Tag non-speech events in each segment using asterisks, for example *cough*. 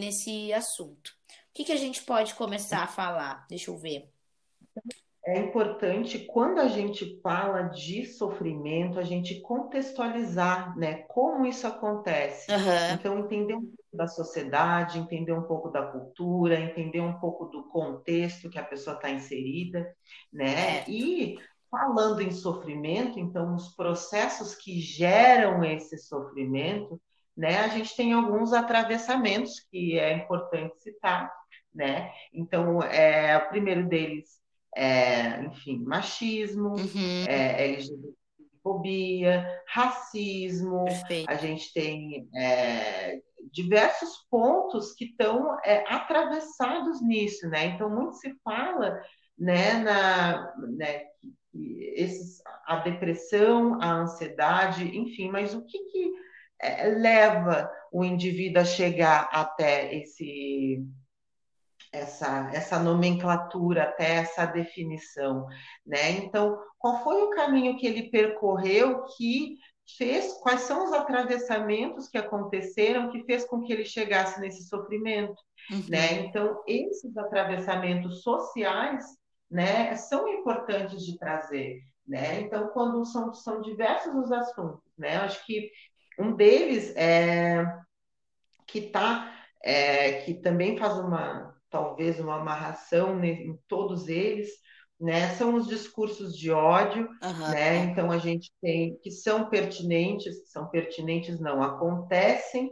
nesse assunto. O que, que a gente pode começar a falar? Deixa eu ver. É importante, quando a gente fala de sofrimento, a gente contextualizar, né, como isso acontece. Uhum. Então, entender um pouco da sociedade, entender um pouco da cultura, entender um pouco do contexto que a pessoa está inserida, né? E falando em sofrimento, então, os processos que geram esse sofrimento, né, a gente tem alguns atravessamentos que é importante citar, né? Então, é, o primeiro deles é, enfim, machismo, Uhum. é, LGBTfobia, racismo, Perfeito. a gente tem é, diversos pontos que estão é, atravessados nisso, né? Então, muito se fala né, na, né, esses, a depressão, a ansiedade, enfim, mas o que, que leva o indivíduo a chegar até esse essa, essa nomenclatura, até essa definição, né? Então, qual foi o caminho que ele percorreu que fez, quais são os atravessamentos que aconteceram que fez com que ele chegasse nesse sofrimento, uhum. né? Então, esses atravessamentos sociais, né, são importantes de trazer, né? Então, quando são, são diversos os assuntos, né? Acho que um deles é que tá é, que também faz uma talvez uma amarração em todos eles, né? São os discursos de ódio, uhum. né? Então a gente tem que são pertinentes, são pertinentes não acontecem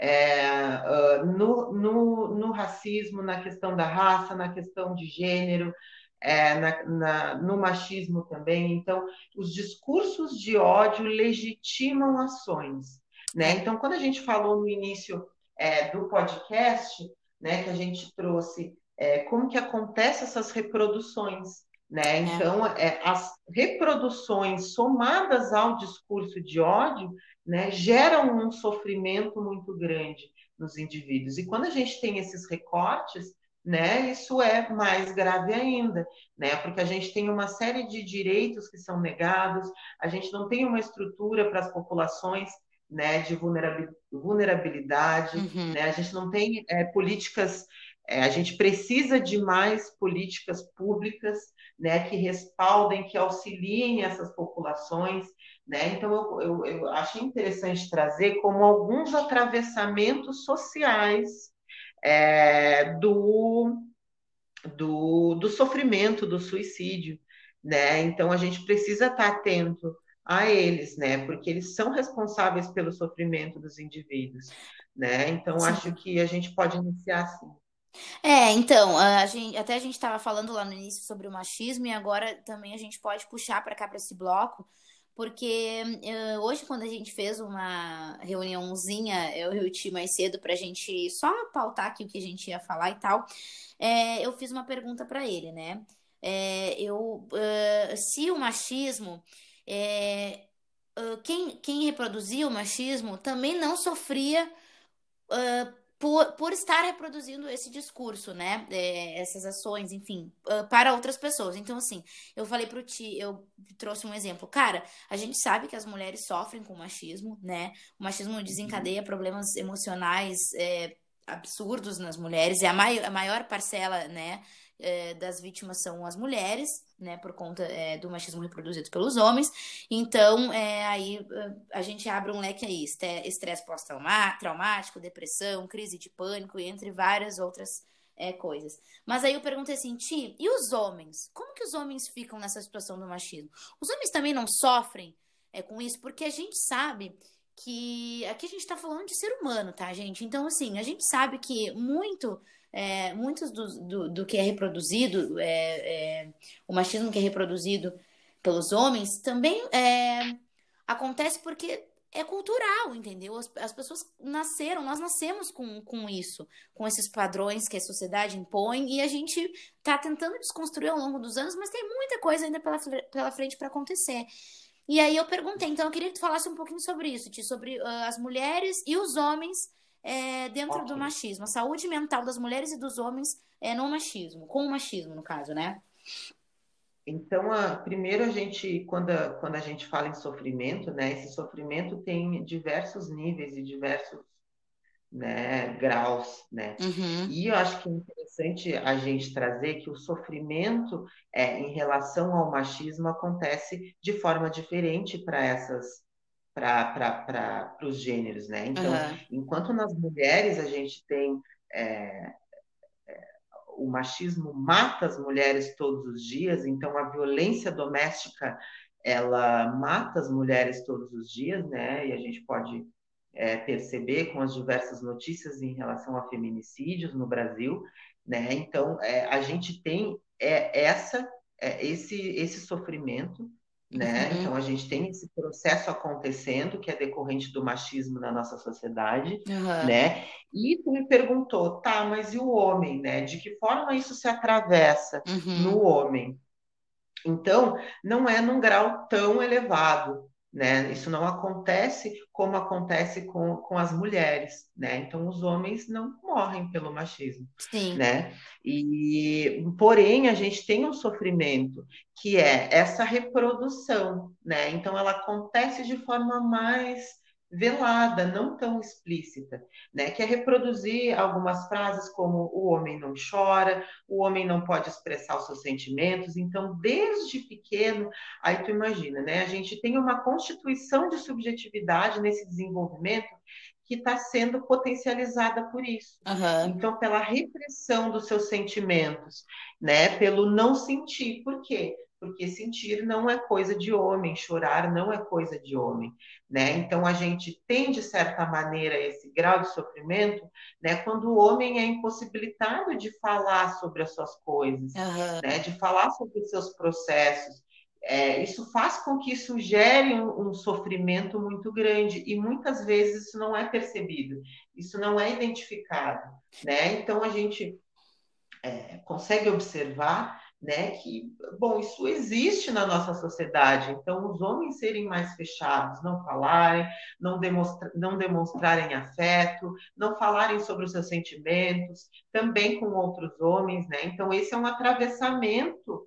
é, uh, no, no, no, racismo, na questão da raça, na questão de gênero, é, na, na, no machismo também. Então, os discursos de ódio legitimam ações. Né? Então, quando a gente falou no início é, do podcast, né, que a gente trouxe, é, como que acontece essas reproduções, né? É. Então, é, as reproduções somadas ao discurso de ódio, né, geram um sofrimento muito grande nos indivíduos. E quando a gente tem esses recortes, né, isso é mais grave ainda, né, porque a gente tem uma série de direitos que são negados, a gente não tem uma estrutura para as populações né, de vulnerabilidade, uhum. né? a gente não tem é, políticas, é, a gente precisa de mais políticas públicas né, que respaldem, que auxiliem essas populações. Né? Então, eu, eu, eu achei interessante trazer como alguns atravessamentos sociais é, do, do, do sofrimento, do suicídio. Né? Então, a gente precisa estar atento a eles, né? Porque eles são responsáveis pelo sofrimento dos indivíduos, né? Então Sim. acho que a gente pode iniciar assim. É, então, a gente, até a gente estava falando lá no início sobre o machismo e agora também a gente pode puxar para cá para esse bloco, porque uh, hoje quando a gente fez uma reuniãozinha, eu e mais cedo para a gente só pautar aqui o que a gente ia falar e tal, é, eu fiz uma pergunta para ele, né? É, eu, uh, se o machismo é, quem, quem reproduzia o machismo também não sofria uh, por, por estar reproduzindo esse discurso, né? É, essas ações, enfim, uh, para outras pessoas. Então, assim, eu falei pro Ti, eu trouxe um exemplo. Cara, a gente sabe que as mulheres sofrem com machismo, né? O machismo desencadeia problemas emocionais é, absurdos nas mulheres, é a, mai a maior parcela, né? É, das vítimas são as mulheres, né, por conta é, do machismo reproduzido pelos homens. Então, é, aí a gente abre um leque aí, estresse pós-traumático, depressão, crise de pânico, entre várias outras é, coisas. Mas aí eu perguntei assim, Ti, e os homens? Como que os homens ficam nessa situação do machismo? Os homens também não sofrem é, com isso? Porque a gente sabe que aqui a gente está falando de ser humano, tá, gente? Então, assim, a gente sabe que muito é, muitos do, do, do, que é reproduzido, é, é, o machismo que é reproduzido pelos homens, também é, acontece porque é cultural, entendeu? As, as, pessoas nasceram, nós nascemos com, com isso, com esses padrões que a sociedade impõe, e a gente está tentando desconstruir ao longo dos anos, mas tem muita coisa ainda pela, pela frente para acontecer. E aí eu perguntei, então eu queria que tu falasse um pouquinho sobre isso, sobre uh, as mulheres e os homens é, dentro okay. do machismo, a saúde mental das mulheres e dos homens é no machismo, com o machismo, no caso, né? Então, a, primeiro a gente, quando a, quando a gente fala em sofrimento, né, esse sofrimento tem diversos níveis e diversos né, graus, né? Uhum. E eu acho que é interessante a gente trazer que o sofrimento é, em relação ao machismo acontece de forma diferente para essas para os gêneros, né? Então, Uhum. enquanto nas mulheres a gente tem é, é, o machismo mata as mulheres todos os dias, então a violência doméstica ela mata as mulheres todos os dias, né? E a gente pode é, perceber com as diversas notícias em relação a feminicídios no Brasil, né? Então é, a gente tem é, essa é, esse esse sofrimento né? Uhum. Então a gente tem esse processo acontecendo que é decorrente do machismo na nossa sociedade, Uhum. né? E tu me perguntou, tá, mas e o homem, né? De que forma isso se atravessa Uhum. no homem? Então, não é num grau tão elevado, né? Isso não acontece como acontece com, com as mulheres, né? Então, os homens não morrem pelo machismo, Sim. né? E, porém, a gente tem um sofrimento que é essa reprodução, né? Então, ela acontece de forma mais velada, não tão explícita, né? Que é reproduzir algumas frases como o homem não chora, o homem não pode expressar os seus sentimentos. Então, desde pequeno, aí tu imagina, né? A gente tem uma constituição de subjetividade nesse desenvolvimento que está sendo potencializada por isso. Uhum. Então, pela repressão dos seus sentimentos, né? Pelo não sentir. Por quê? Porque sentir não é coisa de homem, chorar não é coisa de homem, né? Então a gente tem de certa maneira esse grau de sofrimento, né? Quando o homem é impossibilitado de falar sobre as suas coisas, uhum. né? De falar sobre os seus processos, é, isso faz com que isso gere um, um, sofrimento muito grande e muitas vezes isso não é percebido, isso não é identificado, né? Então a gente é, consegue observar né, que, bom, isso existe na nossa sociedade, então os homens serem mais fechados, não falarem, não, demonstra não demonstrarem afeto, não falarem sobre os seus sentimentos, também com outros homens, né, então esse é um atravessamento,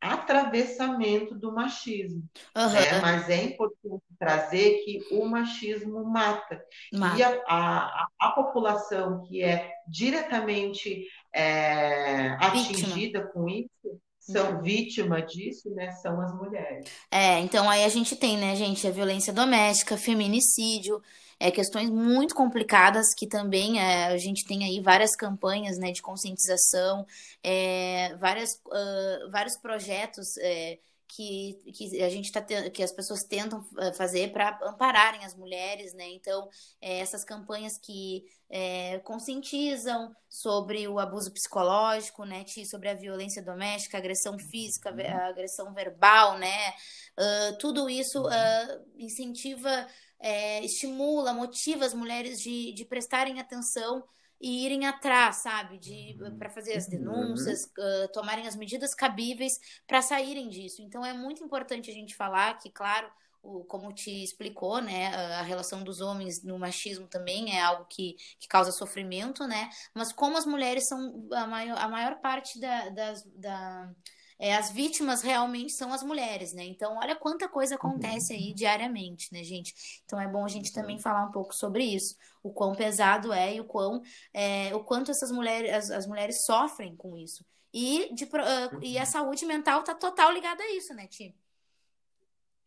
atravessamento do machismo, Uhum. né, mas é importante trazer que o machismo mata, Mata. e a, a, a população que é diretamente é, atingida Vítima. com isso, são vítima disso, né? São as mulheres. É, então aí a gente tem, né, gente, a violência doméstica, feminicídio, é, questões muito complicadas que também é, a gente tem aí várias campanhas, né, de conscientização, é, várias, uh, vários projetos é, que, que a gente tá que as pessoas tentam fazer para ampararem as mulheres, né? Então, é, essas campanhas que é, conscientizam sobre o abuso psicológico, né? Sobre a violência doméstica, agressão física, Uhum. agressão verbal, né? Uh, tudo isso uh, incentiva, é, estimula, motiva as mulheres de, de prestarem atenção e irem atrás, sabe, de para fazer as denúncias, uh, tomarem as medidas cabíveis para saírem disso. Então é muito importante a gente falar que, claro, o, como te explicou, né, a relação dos homens no machismo também é algo que, que causa sofrimento, né? Mas como as mulheres são a maior, a maior parte da, das, da é, as vítimas realmente são as mulheres, né? Então, olha quanta coisa acontece aí diariamente, né, gente? Então, é bom a gente também falar um pouco sobre isso, o quão pesado é e o quão, é, o quanto essas mulheres, as, as, mulheres sofrem com isso. E, de, uh, e a saúde mental tá total ligada a isso, né, Ti?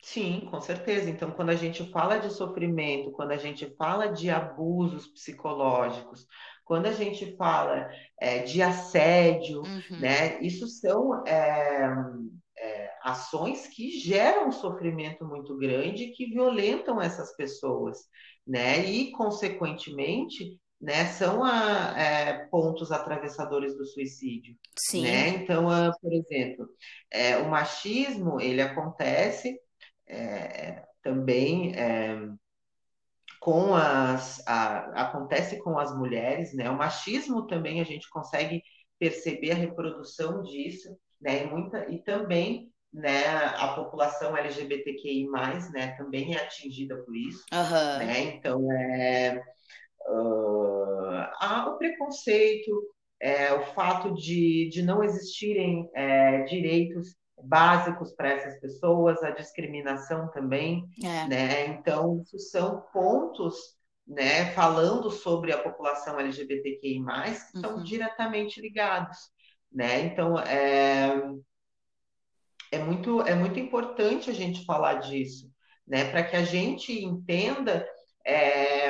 Sim, com certeza. Então, quando a gente fala de sofrimento, quando a gente fala de abusos psicológicos, quando a gente fala é, de assédio, Uhum. né? Isso são é, é, ações que geram um sofrimento muito grande, que violentam essas pessoas, né? E, consequentemente, né, são a, é, pontos atravessadores do suicídio. Sim. Né? Então, uh, por exemplo, é, o machismo ele acontece é, também é, com as a, acontece com as mulheres, né? O machismo também a gente consegue perceber a reprodução disso, né? E, muita, e também né, a população LGBTQI+, né, também é atingida por isso, uhum. né? Então, é, uh, há o preconceito, é, o fato de, de não existirem é, direitos básicos para essas pessoas, a discriminação também, é. né? Então, isso são pontos né, falando sobre a população LGBTQI+, que estão uhum. diretamente ligados, né? Então, é, é, muito, é muito importante a gente falar disso, né? Para que a gente entenda é,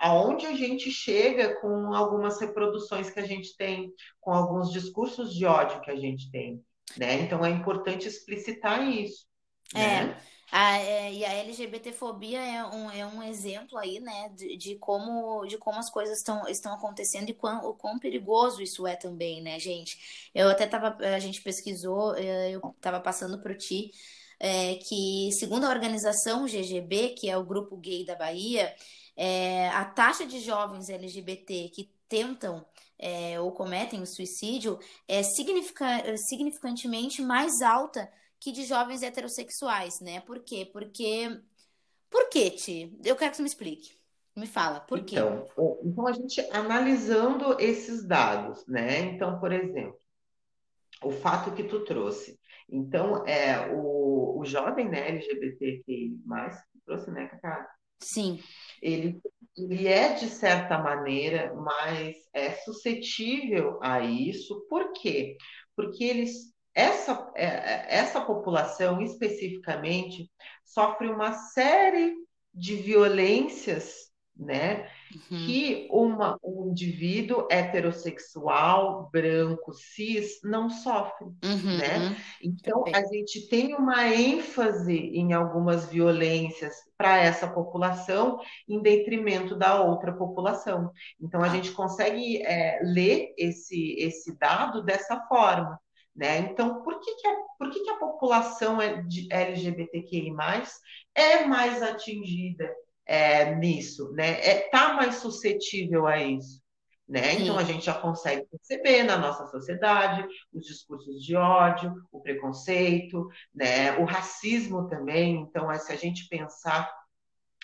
aonde a gente chega com algumas reproduções que a gente tem, com alguns discursos de ódio que a gente tem, né? Então, é importante explicitar isso, é. Né? A, é, e a LGBTfobia é um, é um exemplo aí, né, de, de como, de como as coisas estão, estão acontecendo e quão, o quão perigoso isso é também, né, gente? Eu até tava, a gente pesquisou, é, eu tava passando para ti, é, que segundo a organização GGB, que é o Grupo Gay da Bahia, é, a taxa de jovens LGBT que tentam é, ou cometem o suicídio é significa, significantemente mais alta que de jovens heterossexuais, né? Por quê? Porque. Por quê, Ti? Eu quero que você me explique. Me fala, por quê? Então, então a gente analisando esses dados, né? Então, por exemplo, o fato que tu trouxe. Então, é o, o jovem né, LGBTQI+, trouxe, né, Cacá? Sim. Ele, ele é, de certa maneira, mais é suscetível a isso. Por quê? Porque eles essa, é, é, essa população especificamente sofre uma série de violências, né? Uhum. Que uma, um indivíduo heterossexual, branco, cis, não sofre, uhum. né? Então, a gente tem uma ênfase em algumas violências para essa população em detrimento da outra população. Então, a ah. gente consegue é, ler esse, esse dado dessa forma. Né? Então, por que, que, a, por que, que a população LGBTQI é mais atingida é, nisso? Né? É, tá mais suscetível a isso? Né? Então, a gente já consegue perceber na nossa sociedade os discursos de ódio, o preconceito, né? o racismo também. Então, é, se a gente pensar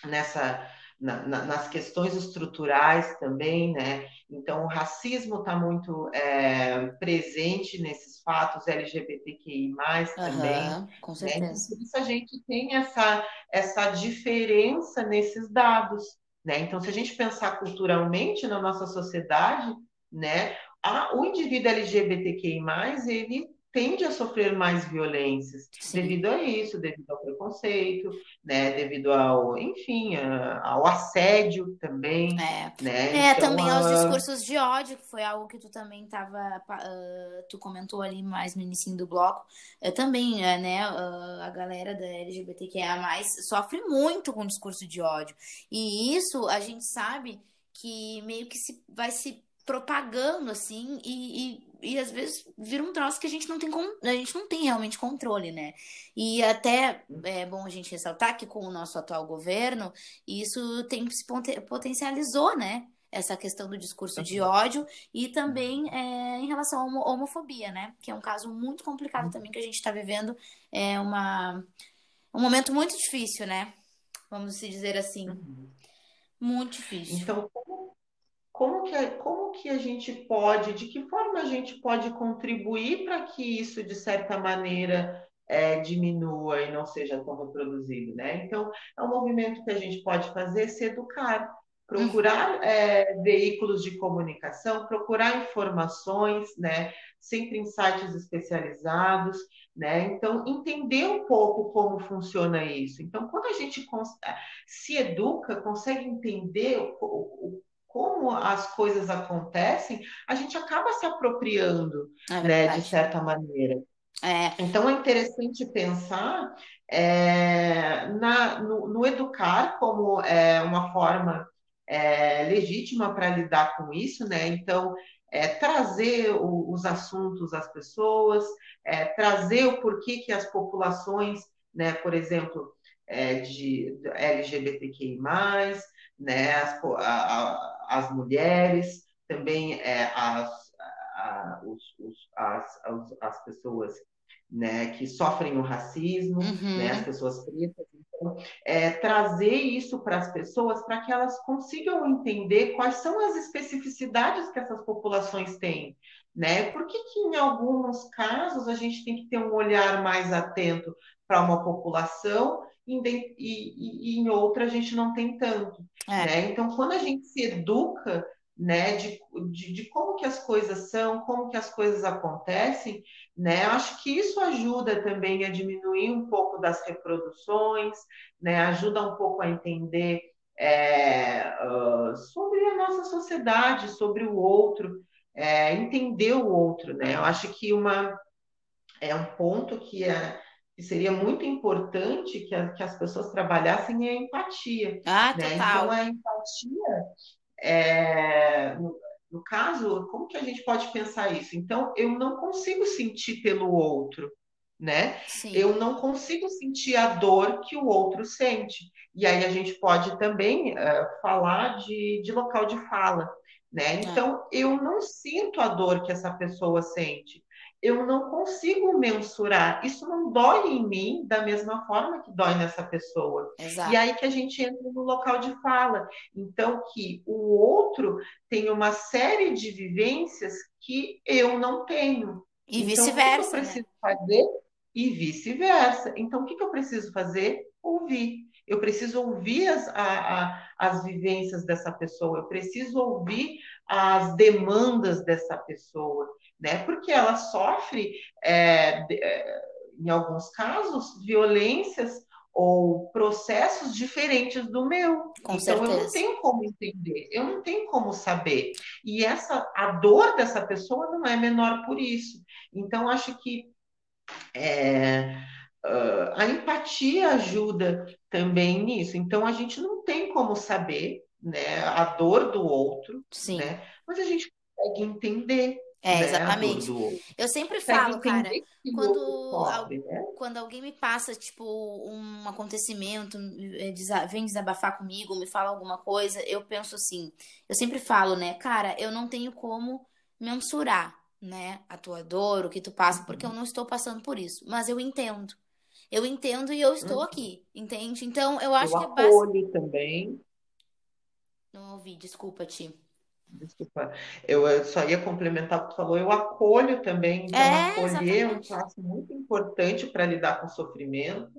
nessa na, na, nas questões estruturais também, né? Então, o racismo está muito é, presente nesses fatos LGBTQI+, também. Uhum, com certeza. Né? Então, isso a gente tem essa, essa diferença nesses dados, né? Então, se a gente pensar culturalmente na nossa sociedade, né? A, o indivíduo LGBTQI+, ele tende a sofrer mais violências Sim. devido a isso, devido ao preconceito, né, devido ao, enfim, ao assédio também, é, né? É, então, também aos discursos de ódio, que foi algo que tu também tava, uh, tu comentou ali mais no início do bloco, eu também, uh, né, uh, a galera da LGBTQIA+, sofre muito com o discurso de ódio, e isso a gente sabe que meio que se, vai se propagando assim e, e e às vezes vira um troço que a gente não tem a gente não tem realmente controle, né? E até é bom a gente ressaltar que com o nosso atual governo isso tem se potencializou, né? Essa questão do discurso de ódio e também é, em relação à homofobia, né? Que é um caso muito complicado uhum. também que a gente está vivendo. É uma, um momento muito difícil, né? Vamos se dizer assim. Uhum. Muito difícil. Então, como que, como que a gente pode, de que forma a gente pode contribuir para que isso, de certa maneira, é, diminua e não seja tão reproduzido, né? Então, é um movimento que a gente pode fazer se educar, procurar uhum. é, veículos de comunicação, procurar informações, né? Sempre em sites especializados, né? Então, entender um pouco como funciona isso. Então, quando a gente se educa, consegue entender o, o como as coisas acontecem, a gente acaba se apropriando, é né, de certa maneira. É. Então é interessante pensar é, na, no, no, educar como é, uma forma é, legítima para lidar com isso, né? Então é, trazer o, os assuntos às pessoas, é, trazer o porquê que as populações, né, por exemplo, de LGBTQI+, né, as, a, as mulheres, também é, as, a, os, os, as, as, as, pessoas né, que sofrem o racismo, uhum. né, as pessoas pretas. Então, é, trazer isso para as pessoas para que elas consigam entender quais são as especificidades que essas populações têm. Né? Por que, que em alguns casos a gente tem que ter um olhar mais atento para uma população e, e, e em outra a gente não tem tanto. É. Né? Então, quando a gente se educa né, de, de, de, como que as coisas são, como que as coisas acontecem, né, acho que isso ajuda também a diminuir um pouco das reproduções, né, ajuda um pouco a entender é, uh, sobre a nossa sociedade, sobre o outro, é, entender o outro, né, eu acho que uma, é um ponto que, é, que seria muito importante que, a, que as pessoas trabalhassem é a empatia. Ah, né? total. Então, a empatia é, no, no, caso, como que a gente pode pensar isso? Então, eu não consigo sentir pelo outro, né? Sim. Eu não consigo sentir a dor que o outro sente. E aí a gente pode também uh, falar de, de local de fala, né? É. Então, é. eu não sinto a dor que essa pessoa sente eu não consigo mensurar. Isso não dói em mim da mesma forma que dói nessa pessoa. Exato. E aí que a gente entra no local de fala. Então, que o outro tem uma série de vivências que eu não tenho. E então, vice-versa. O que eu preciso né? fazer? E vice-versa. Então, o que eu preciso fazer? Ouvir. Eu preciso ouvir as, a, a, as vivências dessa pessoa, eu preciso ouvir as demandas dessa pessoa né? Porque ela sofre, é, é, em alguns casos, violências ou processos diferentes do meu. Com então certeza. eu não tenho como entender, eu não tenho como saber. E essa a dor dessa pessoa não é menor por isso. Então acho que é, uh, a empatia ajuda também nisso. Então a gente não tem como saber né, a dor do outro, Sim. né? Mas a gente consegue entender é, né, exatamente. Eu sempre falo, cara, quando, sofre, né? quando alguém me passa, tipo, um acontecimento, é, vem desabafar comigo, me fala alguma coisa, eu penso assim, eu sempre falo, né, cara, eu não tenho como mensurar, né, a tua dor, o que tu passa, porque eu uhum. não estou passando por isso, mas eu entendo. Eu entendo e eu estou uhum. aqui, entende? Então, eu acho eu que é bastante... também. Não ouvi, desculpa, Ti. Desculpa, eu, só ia complementar o que tu falou, eu acolho também, então é, acolher é um passo muito importante para lidar com o sofrimento.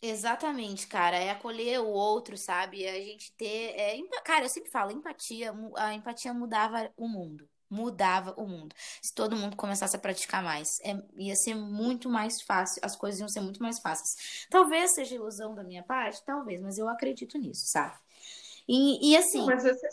Exatamente, cara, é acolher o outro, sabe? A gente ter, é, cara, eu sempre falo, empatia, a empatia mudava o mundo, mudava o mundo. Se todo mundo começasse a praticar mais, é, ia ser muito mais fácil, as coisas iam ser muito mais fáceis. Talvez seja ilusão da minha parte, talvez, mas eu acredito nisso, sabe? E, e assim. Mas você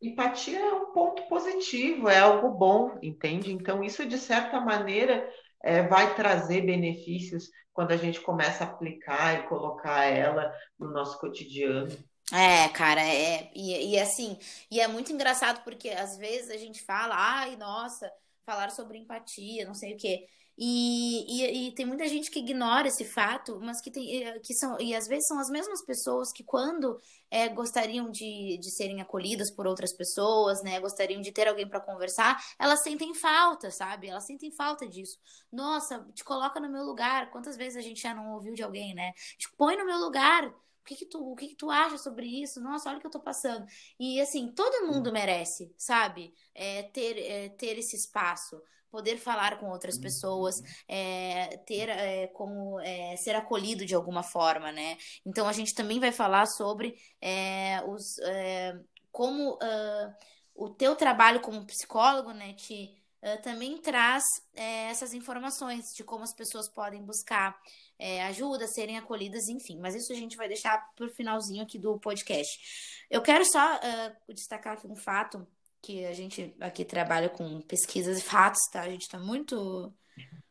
Empatia é um ponto positivo, é algo bom, entende? Então, isso, de certa maneira, é, vai trazer benefícios quando a gente começa a aplicar e colocar ela no nosso cotidiano. É, cara, é. E, e assim, e é muito engraçado porque às vezes a gente fala, ai, nossa, falar sobre empatia, não sei o quê. E, e, e, tem muita gente que ignora esse fato, mas que tem eh, que são e às vezes são as mesmas pessoas que quando é, gostariam de, de serem acolhidas por outras pessoas, né? Gostariam de ter alguém para conversar, elas sentem falta, sabe? Elas sentem falta disso. Nossa, te coloca no meu lugar. Quantas vezes a gente já não ouviu de alguém, né? Te põe no meu lugar. O que, que tu, o que, que tu acha sobre isso? Nossa, olha o que eu tô passando. E assim, todo mundo merece, sabe? É, ter, é, ter esse espaço poder falar com outras pessoas, é, ter é, como é, ser acolhido de alguma forma, né? Então a gente também vai falar sobre é, os como uh, o teu trabalho como psicólogo, né, te uh, também traz é, essas informações de como as pessoas podem buscar ajuda, serem acolhidas, enfim. Mas isso a gente vai deixar para o finalzinho aqui do podcast. Eu quero só uh, destacar aqui um fato que a gente aqui trabalha com pesquisas e fatos, tá? A gente tá muito,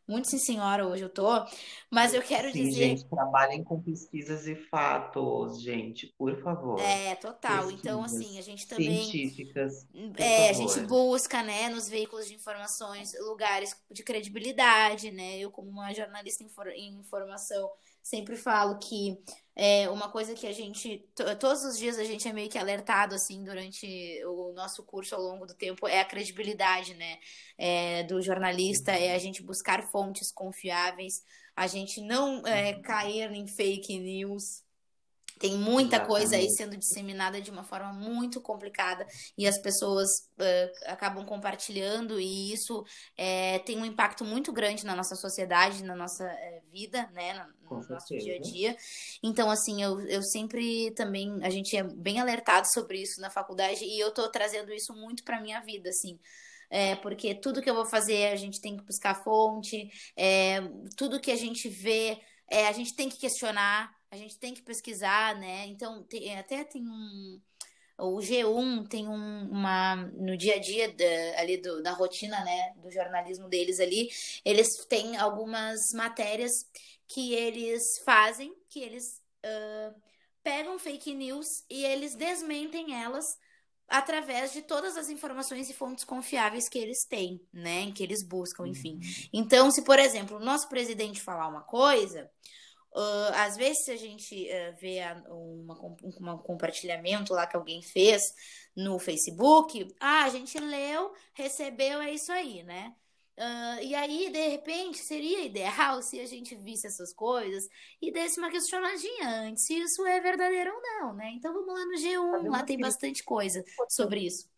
muito sim senhora hoje eu tô, mas eu quero sim, dizer... gente, trabalhem com pesquisas e fatos, gente, por favor. É, total. Pesquisas então, assim, a gente também... Científicas, É, a gente busca, né, nos veículos de informações, lugares de credibilidade, né? Eu, como uma jornalista em informação, sempre falo que é uma coisa que a gente, todos os dias a gente é meio que alertado, assim, durante o nosso curso ao longo do tempo, é a credibilidade, né, é, do jornalista, é a gente buscar fontes confiáveis, a gente não é, cair em fake news, Tem muita Exatamente. coisa aí sendo disseminada de uma forma muito complicada e as pessoas uh, acabam compartilhando e isso é, tem um impacto muito grande na nossa sociedade, na nossa uh, vida, né, no, no nosso dia a dia. Então, assim, eu, eu sempre também, a gente é bem alertado sobre isso na faculdade e eu tô trazendo isso muito para minha vida, assim. É, porque tudo que eu vou fazer a gente tem que buscar fonte, é, tudo que a gente vê, é, a gente tem que questionar, a gente tem que pesquisar, né? Então, tem, até tem um. O G1 tem um, uma. No dia a dia da, ali do, da rotina, né? Do jornalismo deles ali, eles têm algumas matérias que eles fazem, que eles uh, pegam fake news e eles desmentem elas através de todas as informações e fontes confiáveis que eles têm, né? Que eles buscam, enfim. Uhum. Então, se, por exemplo, o nosso presidente falar uma coisa, Uh, às vezes, a gente uh, vê a, uma, um compartilhamento lá que alguém fez no Facebook, ah, a gente leu, recebeu, é isso aí, né? Uh, e aí, de repente, seria ideal *laughs* se a gente visse essas coisas e desse uma questionadinha antes, se isso é verdadeiro ou não, né? Então vamos lá no G1, lá tem bastante coisa sobre isso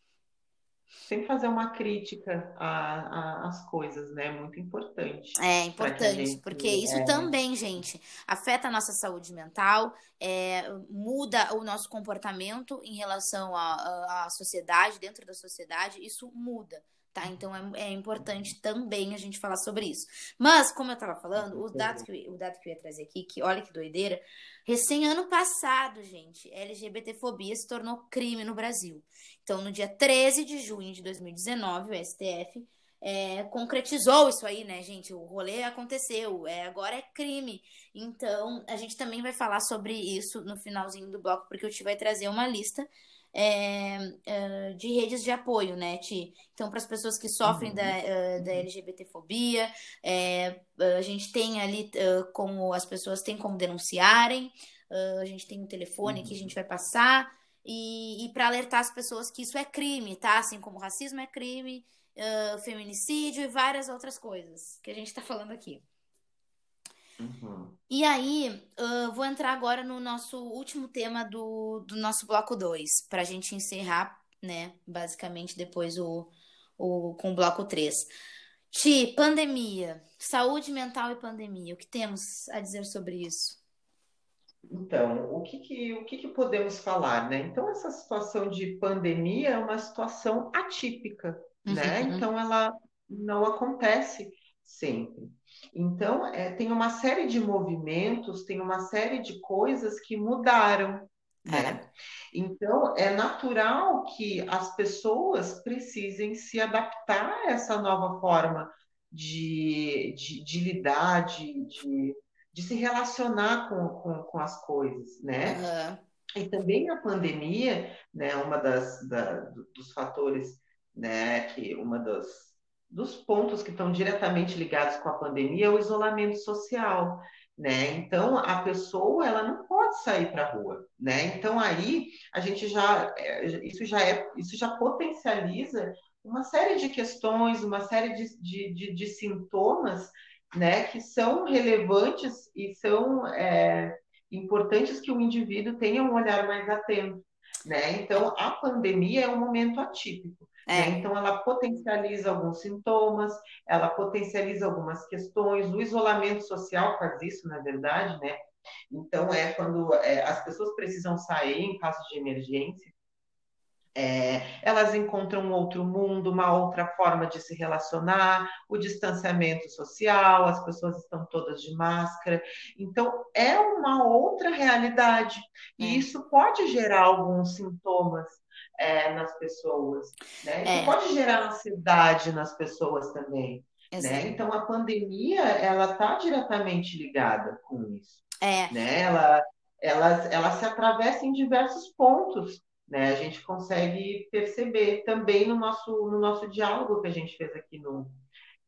sempre fazer uma crítica às coisas, né? Muito importante. É importante, gente, porque isso é... também, gente, afeta a nossa saúde mental, é, muda o nosso comportamento em relação à, à sociedade, dentro da sociedade, isso muda. Tá? Então é, é, importante também a gente falar sobre isso. Mas, como eu estava falando, o dado, que, o dado que eu ia trazer aqui, que olha que doideira, recém ano passado, gente, LGBTfobia se tornou crime no Brasil. Então, no dia 13 de junho de 2019, o STF é, concretizou isso aí, né, gente? O rolê aconteceu, é, agora é crime. Então, a gente também vai falar sobre isso no finalzinho do bloco, porque o Ti vai trazer uma lista é, de redes de apoio, né, Ti? Então, para as pessoas que sofrem uhum. da, uh, da LGBTfobia, é, a gente tem ali como as pessoas têm como denunciarem, a gente tem um telefone uhum. que a gente vai passar, e, e para alertar as pessoas que isso é crime, tá? Assim como racismo é crime, feminicídio e várias outras coisas que a gente está falando aqui. Uhum. E aí, uh, vou entrar agora no nosso último tema do, do nosso bloco 2, para a gente encerrar, né, basicamente depois o, o, com o bloco 3. Ti, pandemia, saúde mental e pandemia, o que temos a dizer sobre isso? Então, o que, que o que, que, podemos falar, né? Então, essa situação de pandemia é uma situação atípica, né? Uhum. Então, ela não acontece sempre. Então, é, tem uma série de movimentos, tem uma série de coisas que mudaram. Né? É. Então, é natural que as pessoas precisem se adaptar a essa nova forma de, de, de lidar, de, de, de, se relacionar com, com, com as coisas, né? Uhum. E também a pandemia, né, uma das da, dos fatores, né, que uma das dos pontos que estão diretamente ligados com a pandemia é o isolamento social, né? Então a pessoa ela não pode sair para a rua, né? Então aí a gente já é, isso já é isso já potencializa uma série de questões, uma série de, de, de, de sintomas, né? Que são relevantes e são é, importantes que o indivíduo tenha um olhar mais atento, né? Então a pandemia é um momento atípico. É. Né? Então, ela potencializa alguns sintomas, ela potencializa algumas questões. O isolamento social faz isso, na verdade, né? Então, é quando é, as pessoas precisam sair em caso de emergência, é, elas encontram um outro mundo, uma outra forma de se relacionar, o distanciamento social, as pessoas estão todas de máscara. Então, é uma outra realidade. E é. isso pode gerar alguns sintomas é, nas pessoas. Né? É. pode gerar ansiedade nas pessoas também. Né? Então, a pandemia, ela está diretamente ligada com isso. É. Né? Ela, ela, ela se atravessa em diversos pontos. Né? A gente consegue perceber também no nosso, no nosso diálogo que a gente fez aqui no,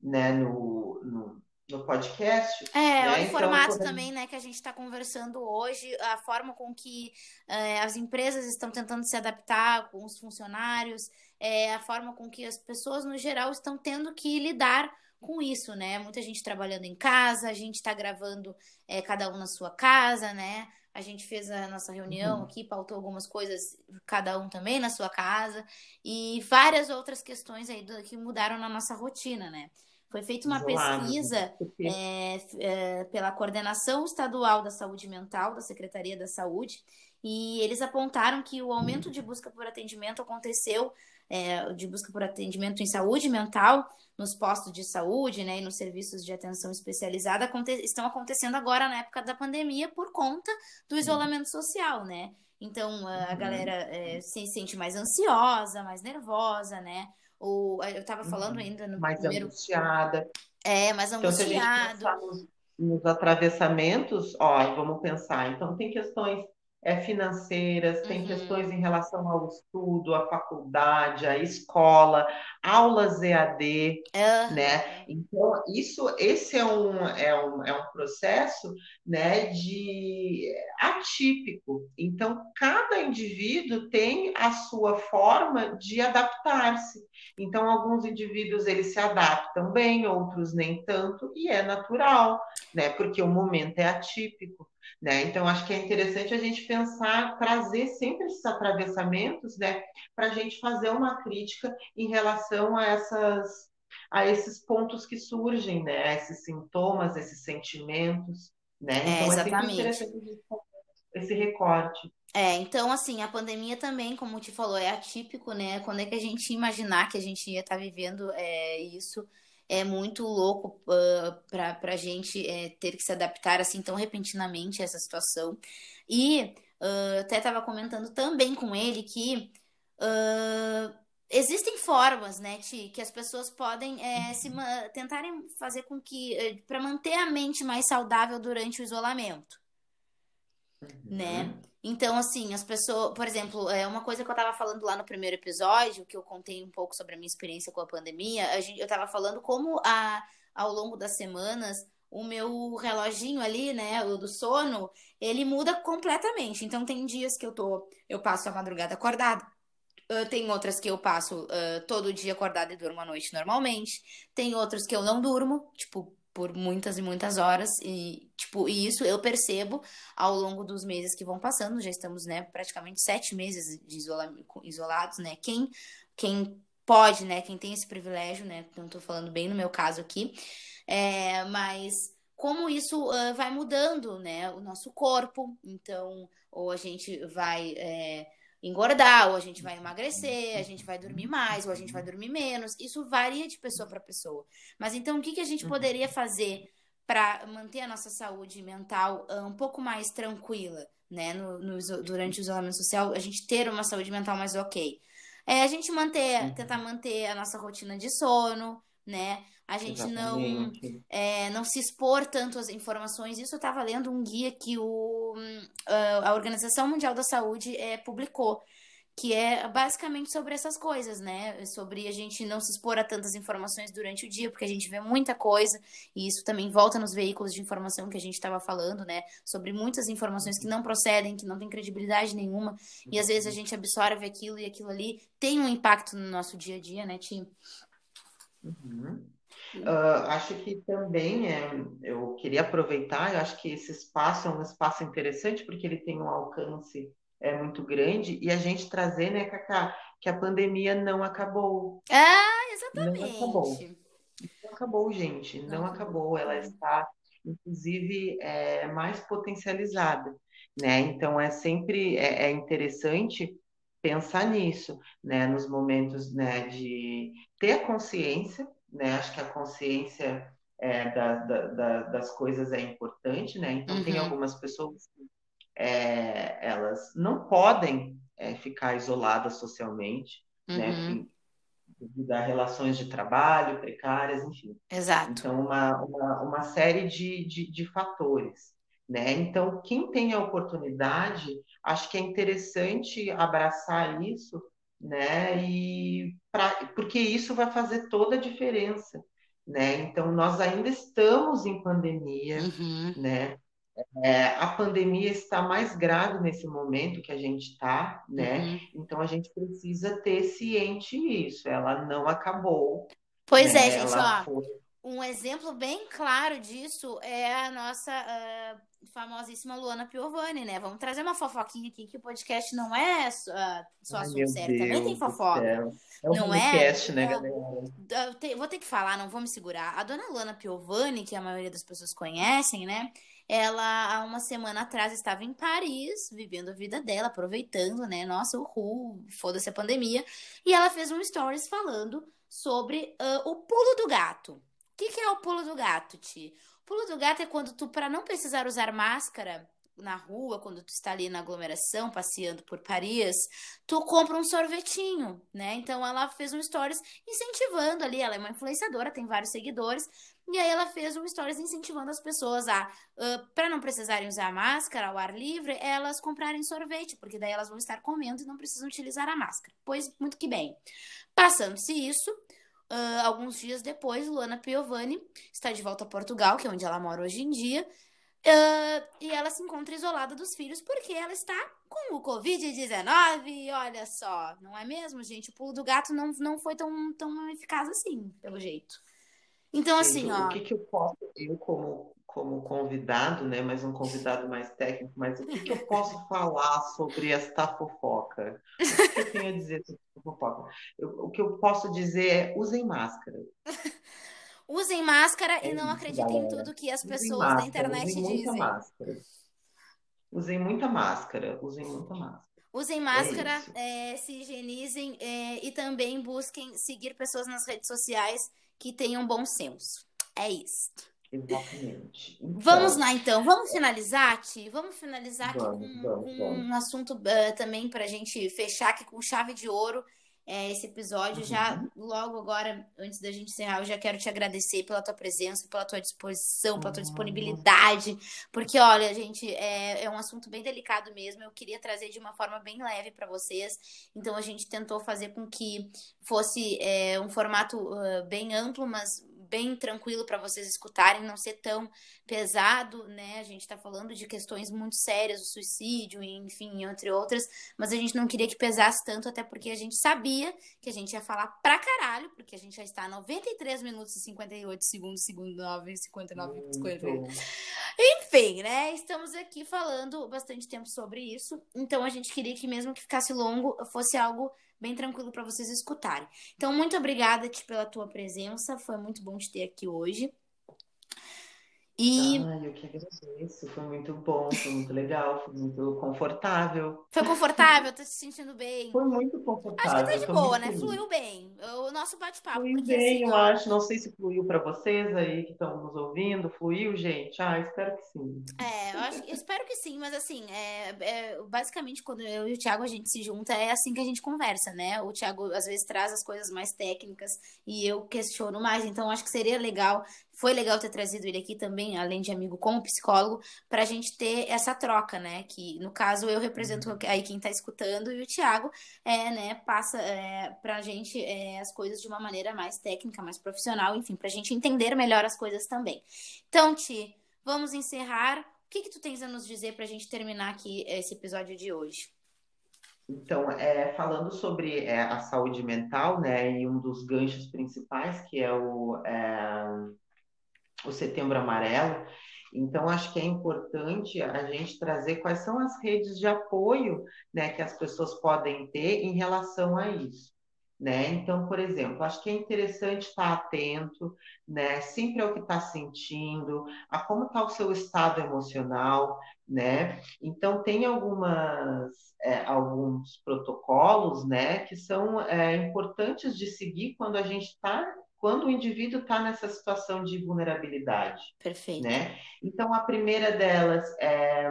né, no, no no podcast. É, né? o então, formato também, né, que a gente está conversando hoje, a forma com que é, as empresas estão tentando se adaptar com os funcionários, é, a forma com que as pessoas, no geral, estão tendo que lidar com isso, né? Muita gente trabalhando em casa, a gente está gravando é, cada um na sua casa, né? A gente fez a nossa reunião uhum. aqui, pautou algumas coisas, cada um também na sua casa, e várias outras questões aí que mudaram na nossa rotina, né? Foi feita uma Isolado. pesquisa é, é, pela Coordenação Estadual da Saúde Mental, da Secretaria da Saúde, e eles apontaram que o aumento de busca por atendimento aconteceu, é, de busca por atendimento em saúde mental, nos postos de saúde né, e nos serviços de atenção especializada, aconte estão acontecendo agora na época da pandemia por conta do uhum. isolamento social, né? Então a uhum. galera se sente mais ansiosa, mais nervosa, né? Ou eu estava falando uhum. ainda no mais primeiro. Angustiada. É, mais angustiado. Então, se a gente nos, nos atravessamentos, ó, vamos pensar. Então, tem questões é, financeiras, tem uhum. questões em relação ao estudo, à faculdade, à escola, aulas EAD, uhum. né? Então, isso, esse é um, é um, é um processo né, de atípico. Então, cada indivíduo tem a sua forma de adaptar-se. Então, alguns indivíduos eles se adaptam bem, outros nem tanto, e é natural, né? Porque o momento é atípico. Né? Então, acho que é interessante a gente pensar, trazer sempre esses atravessamentos né, para a gente fazer uma crítica em relação a, essas, a esses pontos que surgem, né, esses sintomas, esses sentimentos. Né? É, então, é, exatamente. é interessante esse recorte. É, então, assim, a pandemia também, como te falou, é atípico, né? Quando é que a gente imaginar que a gente ia estar tá vivendo é, isso? É muito louco uh, para a gente é, ter que se adaptar assim tão repentinamente a essa situação. E uh, até estava comentando também com ele que uh, existem formas, né, Ti, que as pessoas podem é, se tentarem fazer com que é, para manter a mente mais saudável durante o isolamento, né? Uhum. Então, assim, as pessoas, por exemplo, é uma coisa que eu tava falando lá no primeiro episódio, que eu contei um pouco sobre a minha experiência com a pandemia, a gente, eu tava falando como a, ao longo das semanas o meu reloginho ali, né, o do sono, ele muda completamente. Então tem dias que eu tô, eu passo a madrugada acordada. Uh, tem outras que eu passo uh, todo dia acordada e durmo à noite normalmente. Tem outros que eu não durmo, tipo, por muitas e muitas horas e tipo e isso eu percebo ao longo dos meses que vão passando. Já estamos né praticamente sete meses isolados né. Quem quem pode né quem tem esse privilégio né não estou falando bem no meu caso aqui é, mas como isso uh, vai mudando né o nosso corpo. Então ou a gente vai é, engordar, ou a gente vai emagrecer, a gente vai dormir mais, ou a gente vai dormir menos. Isso varia de pessoa para pessoa. Mas então, o que, que a gente uhum. poderia fazer para manter a nossa saúde mental uh, um pouco mais tranquila, né? No, no, durante o isolamento social, a gente ter uma saúde mental mais ok. É a gente manter, uhum. tentar manter a nossa rotina de sono, né? A gente não, é, não se expor tanto às informações. Isso eu estava lendo um guia que o, a Organização Mundial da Saúde é, publicou, que é basicamente sobre essas coisas, né? Sobre a gente não se expor a tantas informações durante o dia, porque a gente vê muita coisa, e isso também volta nos veículos de informação que a gente estava falando, né? Sobre muitas informações que não procedem, que não têm credibilidade nenhuma, e às vezes a gente absorve aquilo e aquilo ali tem um impacto no nosso dia a dia, né, Tim? Uhum. Uh, acho que também é, eu queria aproveitar, eu acho que esse espaço é um espaço interessante porque ele tem um alcance é, muito grande e a gente trazer, né, Cacá, que a pandemia não acabou. Ah, exatamente. Não acabou. Não acabou, gente. Não, não acabou. Ela está, inclusive, é, mais potencializada. Né? Então é sempre é, é interessante pensar nisso, né? Nos momentos né, de ter a consciência né? Acho que a consciência é, da, da, da, das coisas é importante, né? Então, uhum. tem algumas pessoas que é, elas não podem é, ficar isoladas socialmente, né? uhum. né? Devido a relações de trabalho precárias, enfim. Exato. Então, uma, uma, uma série de, de, de fatores. Né? Então, quem tem a oportunidade, acho que é interessante abraçar isso né? E pra, porque isso vai fazer toda a diferença, né? Então nós ainda estamos em pandemia, uhum. né? É, a pandemia está mais grave nesse momento que a gente está, né? Uhum. Então a gente precisa ter ciente isso. Ela não acabou. Pois né? é, gente, Ela ó. Foi... Um exemplo bem claro disso é a nossa uh, famosíssima Luana Piovani, né? Vamos trazer uma fofoquinha aqui, que o podcast não é só, só assunto sério, também tem fofoca. É um não podcast, é? né, galera? Eu te, vou ter que falar, não vou me segurar. A dona Luana Piovani, que a maioria das pessoas conhecem, né? Ela, há uma semana atrás, estava em Paris, vivendo a vida dela, aproveitando, né? Nossa, uhul, foda-se a pandemia. E ela fez um stories falando sobre uh, o pulo do gato que, que é o pulo do gato, Ti? O pulo do gato é quando tu, para não precisar usar máscara na rua, quando tu está ali na aglomeração, passeando por Paris, tu compra um sorvetinho, né? Então ela fez um stories incentivando ali, ela é uma influenciadora, tem vários seguidores, e aí ela fez um stories incentivando as pessoas a, uh, para não precisarem usar máscara ao ar livre, elas comprarem sorvete, porque daí elas vão estar comendo e não precisam utilizar a máscara. Pois muito que bem. Passando-se isso, Uh, alguns dias depois, Luana Piovani está de volta a Portugal, que é onde ela mora hoje em dia, uh, e ela se encontra isolada dos filhos porque ela está com o Covid-19. Olha só, não é mesmo, gente? O pulo do gato não, não foi tão, tão eficaz assim, pelo jeito. Então, assim, ó. O que, que eu posso, eu como como convidado, né, mas um convidado mais técnico, mas o que, que eu posso *laughs* falar sobre esta fofoca? O que eu tenho a dizer sobre esta fofoca? Eu, o que eu posso dizer é usem máscara. *laughs* usem máscara é e não acreditem em tudo que as pessoas máscara, da internet usem dizem. Muita máscara. Usem muita máscara, usem muita máscara. Usem máscara, é é, se higienizem é, e também busquem seguir pessoas nas redes sociais que tenham bom senso. É isso. Exatamente. Então, vamos lá, então. Vamos finalizar, Ti? Vamos finalizar aqui com, vamos, com vamos. um assunto uh, também para a gente fechar aqui com chave de ouro é, esse episódio. Uhum. Já logo agora, antes da gente encerrar, eu já quero te agradecer pela tua presença, pela tua disposição, pela tua uhum. disponibilidade. Porque, olha, gente, é, é um assunto bem delicado mesmo. Eu queria trazer de uma forma bem leve para vocês. Então, a gente tentou fazer com que fosse é, um formato uh, bem amplo, mas bem tranquilo para vocês escutarem, não ser tão pesado, né? A gente está falando de questões muito sérias, o suicídio, enfim, entre outras, mas a gente não queria que pesasse tanto, até porque a gente sabia que a gente ia falar pra caralho, porque a gente já está a 93 minutos e 58 segundos, segundo 9, 59, 58. Enfim, né? Estamos aqui falando bastante tempo sobre isso, então a gente queria que mesmo que ficasse longo, fosse algo bem tranquilo para vocês escutarem. Então, muito obrigada Ti, pela tua presença, foi muito bom te ter aqui hoje. E... Ah, eu que agradeço, foi muito bom, foi muito legal, foi muito confortável. Foi confortável? Tá se sentindo bem? Foi muito confortável. Acho que tá de boa, né? Feliz. Fluiu bem. O nosso bate-papo. Fluiu porque, bem, assim, eu acho. Não sei se fluiu para vocês aí que estão nos ouvindo. Fluiu, gente? Ah, espero que sim. É, eu, acho, eu espero que sim, mas assim, é, é, basicamente quando eu e o Thiago a gente se junta, é assim que a gente conversa, né? O Thiago às vezes traz as coisas mais técnicas e eu questiono mais, então acho que seria legal foi legal ter trazido ele aqui também, além de amigo como psicólogo, para a gente ter essa troca, né? Que no caso eu represento uhum. aí quem está escutando e o Thiago é, né, passa é, para a gente é, as coisas de uma maneira mais técnica, mais profissional, enfim, para a gente entender melhor as coisas também. Então, Ti, vamos encerrar. O que, que tu tens a nos dizer para a gente terminar aqui esse episódio de hoje? Então, é, falando sobre é, a saúde mental, né, e um dos ganchos principais, que é o, é, o Setembro Amarelo. Então, acho que é importante a gente trazer quais são as redes de apoio né, que as pessoas podem ter em relação a isso. Né? Então, por exemplo, acho que é interessante estar atento, né? Sempre ao que está sentindo, a como está o seu estado emocional, né? Então, tem algumas, é, alguns protocolos, né, que são é, importantes de seguir quando a gente está quando o indivíduo está nessa situação de vulnerabilidade. Perfeito. Né? Então, a primeira delas é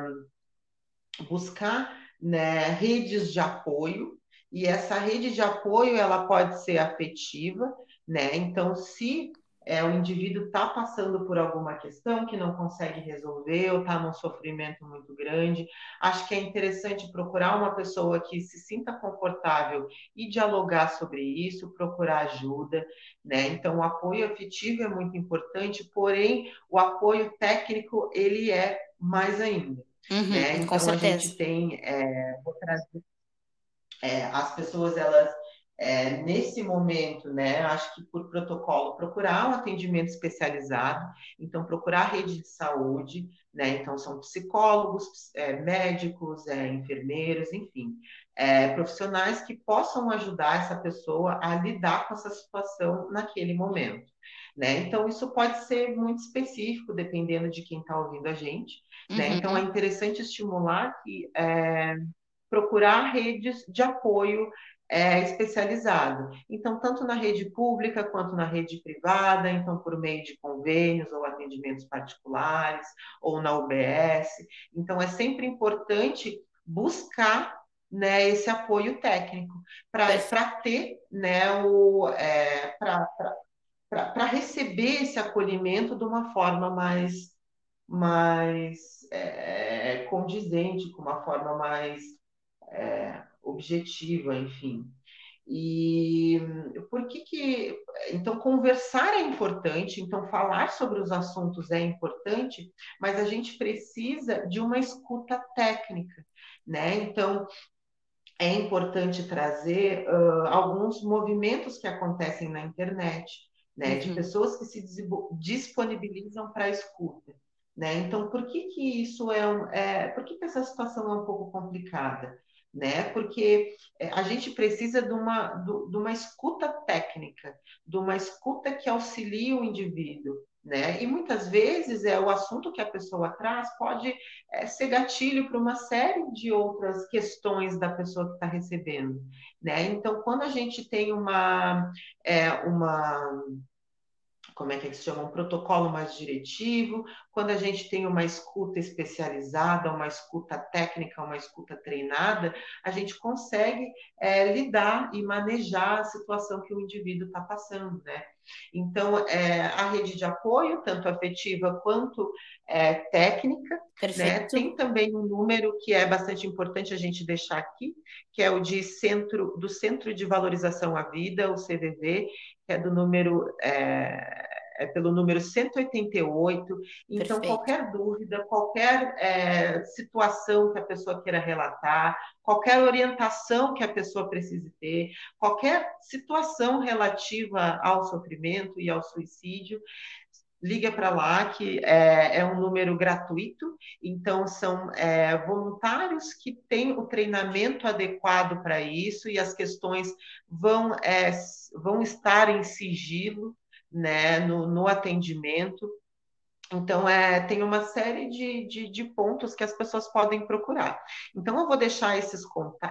buscar né, redes de apoio, e essa rede de apoio ela pode ser afetiva, né? Então, se é, o indivíduo está passando por alguma questão que não consegue resolver ou está num sofrimento muito grande, acho que é interessante procurar uma pessoa que se sinta confortável e dialogar sobre isso, procurar ajuda, né? Então, o apoio afetivo é muito importante, porém, o apoio técnico ele é mais ainda. Uhum, né? Então, a gente tem, é, vou trazer, é, as pessoas elas é, nesse momento, né, acho que por protocolo, procurar um atendimento especializado, então procurar a rede de saúde, né, então são psicólogos, é, médicos, é, enfermeiros, enfim, é, profissionais que possam ajudar essa pessoa a lidar com essa situação naquele momento. Né? Então, isso pode ser muito específico, dependendo de quem está ouvindo a gente. Né? Uhum. Né? Então, é interessante estimular que é, procurar redes de apoio é, especializado. Então, tanto na rede pública quanto na rede privada, então por meio de convênios ou atendimentos particulares, ou na UBS. Então, é sempre importante buscar né, esse apoio técnico para ter né, o é, para receber esse acolhimento de uma forma mais mais é, condizente, com uma forma mais é, objetiva, enfim. E por que que então conversar é importante, então falar sobre os assuntos é importante, mas a gente precisa de uma escuta técnica, né? Então é importante trazer uh, alguns movimentos que acontecem na internet, né, uhum. de pessoas que se disponibilizam para a escuta. Né? Então, por que, que isso é, um, é, por que, que essa situação é um pouco complicada? Né? Porque é, a gente precisa de uma, de uma escuta técnica, de uma escuta que auxilie o indivíduo, né? E muitas vezes é o assunto que a pessoa traz pode é, ser gatilho para uma série de outras questões da pessoa que está recebendo, né? Então, quando a gente tem uma, é, uma como é que se chama, um protocolo mais diretivo, quando a gente tem uma escuta especializada, uma escuta técnica, uma escuta treinada, a gente consegue é, lidar e manejar a situação que o indivíduo está passando, né? Então, é, a rede de apoio, tanto afetiva quanto é, técnica, né? tem também um número que é bastante importante a gente deixar aqui, que é o de centro, do Centro de Valorização à Vida, o CVV, que é do número é, é pelo número 188. Então, Perfeito. qualquer dúvida, qualquer é, situação que a pessoa queira relatar, qualquer orientação que a pessoa precise ter, qualquer situação relativa ao sofrimento e ao suicídio, liga para lá, que é, é, um número gratuito, então são é, voluntários que têm o treinamento adequado para isso e as questões vão, é, vão estar em sigilo né, no, no atendimento. Então, é, tem uma série de, de, de, pontos que as pessoas podem procurar. Então, eu vou deixar esses,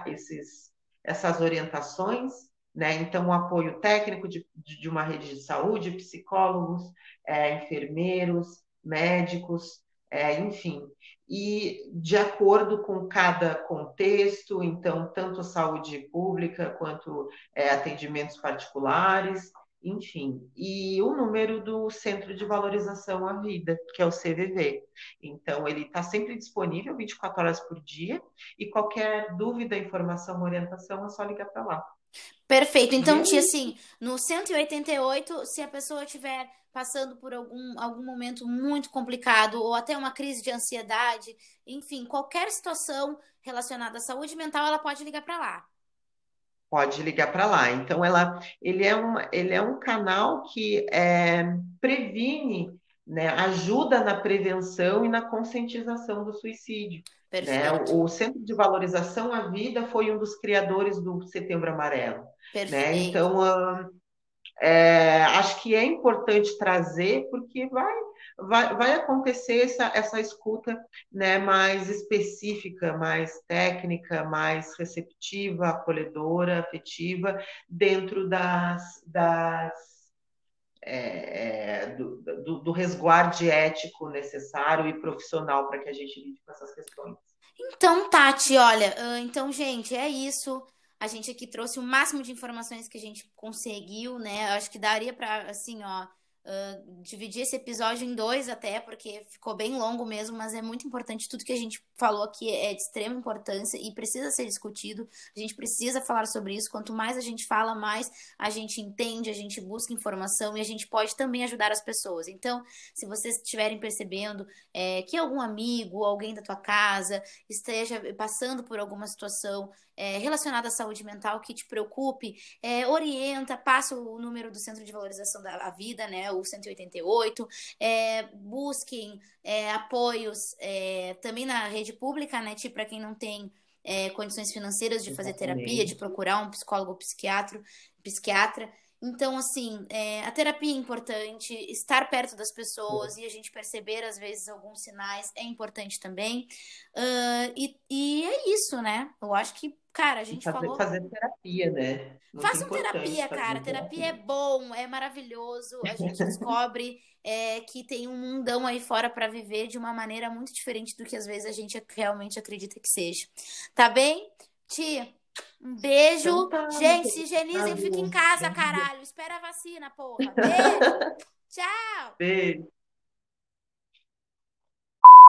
esses essas orientações, né? Então, o apoio técnico de, de uma rede de saúde, psicólogos, é, enfermeiros, médicos, é, enfim. E de acordo com cada contexto, então, tanto saúde pública quanto é, atendimentos particulares, enfim, e o número do Centro de Valorização à Vida, que é o CVV. Então, ele está sempre disponível 24 horas por dia e qualquer dúvida, informação, orientação, é só ligar para lá. Perfeito. Então, tia, assim, no 188, se a pessoa estiver passando por algum, algum momento muito complicado ou até uma crise de ansiedade, enfim, qualquer situação relacionada à saúde mental, ela pode ligar para lá pode ligar para lá. Então, ela, ele, é um, ele é um canal que é, previne, né, ajuda na prevenção e na conscientização do suicídio. Né? O, o, Centro de Valorização à Vida foi um dos criadores do Setembro Amarelo. Né? Então, é, acho que é importante trazer, porque vai vai, vai acontecer essa, essa escuta né, mais específica, mais técnica, mais receptiva, acolhedora, afetiva, dentro das, das é, do, do, do resguarde ético necessário e profissional para que a gente lide com essas questões. Então, Tati, olha, então, gente, é isso. A gente aqui trouxe o máximo de informações que a gente conseguiu, né? Acho que daria para, assim, ó, dividir esse episódio em dois até, porque ficou bem longo mesmo, mas é muito importante. Tudo que a gente falou aqui é de extrema importância e precisa ser discutido. A gente precisa falar sobre isso. Quanto mais a gente fala, mais a gente entende, a gente busca informação e a gente pode também ajudar as pessoas. Então, se vocês estiverem percebendo é, que algum amigo, alguém da tua casa esteja passando por alguma situação é, relacionado à saúde mental que te preocupe, é, orienta, passa o número do Centro de Valorização da Vida, né, o 188, é, busquem é, apoios é, também na rede pública, né, tipo, para quem não tem é, condições financeiras de fazer terapia, de procurar um psicólogo ou psiquiatra, psiquiatra. Então, assim, é, a terapia é importante, estar perto das pessoas é. e a gente perceber, às vezes, alguns sinais é importante também. Uh, e, e é isso, né? Eu acho que Cara, a gente fazer, falou. Fazer terapia, né? Muito Façam terapia, cara. Terapia. terapia é bom, é maravilhoso. A gente descobre é, que tem um mundão aí fora para viver de uma maneira muito diferente do que às vezes a gente realmente acredita que seja. Tá bem? Tia, um beijo. Então tá, gente, se higienizem, fiquem em casa, caralho. Espera a vacina, porra. Beijo. *laughs* Tchau. Beijo.